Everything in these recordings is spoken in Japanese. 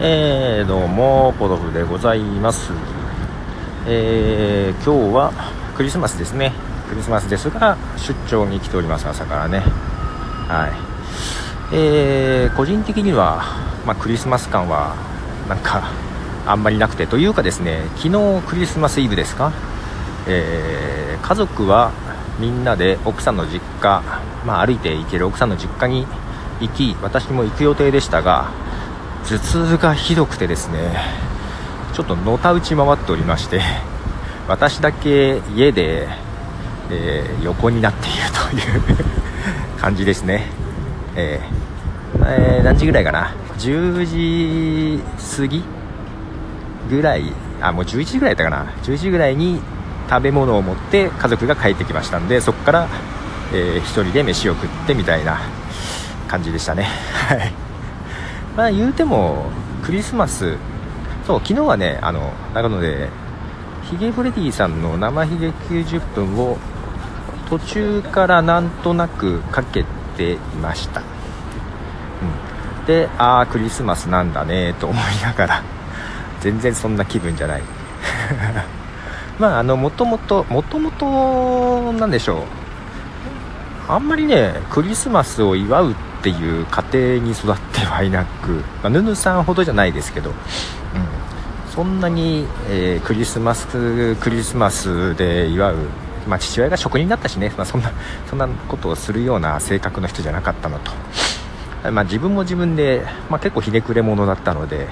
えー、どうもポトフでございます。えー、今日はクリスマスですね。クリスマスですが出張に来ております朝からね。はい。えー、個人的には、まあ、クリスマス感はなんかあんまりなくてというかですね昨日クリスマスイブですか、えー、家族はみんなで奥さんの実家、まあ、歩いて行ける奥さんの実家に行き私も行く予定でしたが頭痛がひどくてですねちょっとのたうち回っておりまして私だけ家で、えー、横になっているという感じですね、えーえー、何時ぐらいかな？10時過ぎぐらいあもう11時ぐらいだったかな？11時ぐらいに食べ物を持って家族が帰ってきましたんでそこから、えー、1人で飯を食ってみたいな感じでしたね。はい。まあ言うてもクリスマス。そう昨日はねあの長野でヒゲフレディさんの生ヒゲ90分を途中からなんとなくかけていました、うん、でああクリスマスなんだねと思いながら全然そんな気分じゃない。まああのもともともともとなんでしょう。あんまりねクリスマスを祝うっっていう家庭に育ってはいなく、まあ、ヌヌさんほどじゃないですけど、うん、そんなに、えー、クリスマスクリスマスで祝う、まあ、父親が職人だったしね、まあ、そんなそんなことをするような性格の人じゃなかったのと、まあ、自分も自分で、まあ、結構ひねくれ者だったので、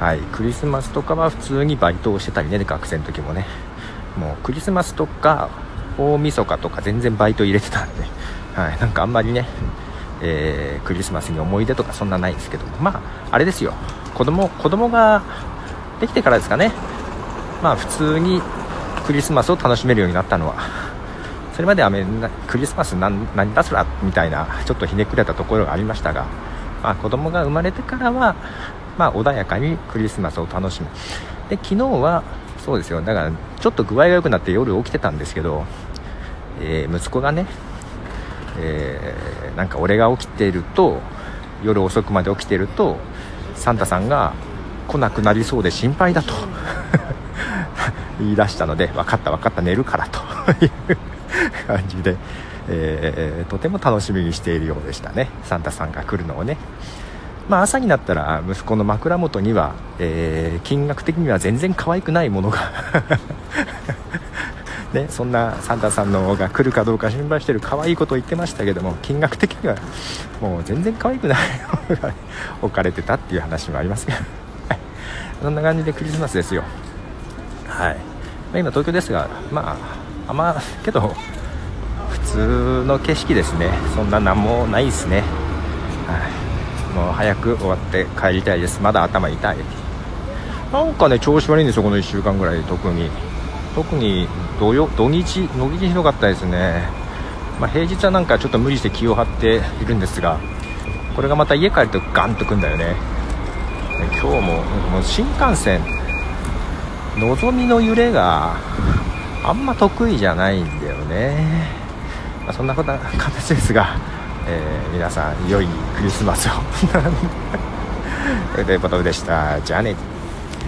はい、クリスマスとかは普通にバイトをしてたりね学生の時もね。もうクリスマスとか大晦日とか全然バイト入れてたんで、はい、なんかあんまりねえー、クリスマスに思い出とかそんなないですけど。もまああれですよ。子供子供ができてからですかね。まあ普通にクリスマスを楽しめるようになったのは。それまではクリスマス何何だそらみたいなちょっとひねくれたところがありましたが、まあ、子供が生まれてからは、まあ、穏やかにクリスマスを楽しむ。で昨日はそうですよ。だからちょっと具合が良くなって夜起きてたんですけど、えー、息子がねえー、なんか俺が起きていると夜遅くまで起きてるとサンタさんが来なくなりそうで心配だと 言い出したので分かった分かった寝るからと いう感じで、えー、とても楽しみにしているようでしたね。サンタさんが来るのをね。まあ、朝になったら息子の枕元には、えー、金額的には全然可愛くないものが ね、そんなサンタさんのが来るかどうか心配してる可愛いことを言ってましたけども金額的にはもう全然可愛くないのが置かれてたっていう話もありますけど。そんな感じでクリスマスですよ。はい、ま、今東京ですがまああんまけど普通の景色ですね。そんな何もないですね。はい。もう早く終わって帰りたいです。まだ頭痛い。なんかね調子悪いんですよこの1週間ぐらい特に。特に土曜土日土日ひどかったですね、まあ、平日はなんかちょっと無理して気を張っているんですがこれがまた家帰るとガンとくんだよね。今日ももう新幹線のぞみの揺れがあんま得意じゃないんだよね、まあ、そんなこと形ですが、えー、皆さん良いクリスマスを。ということでした。じゃあね。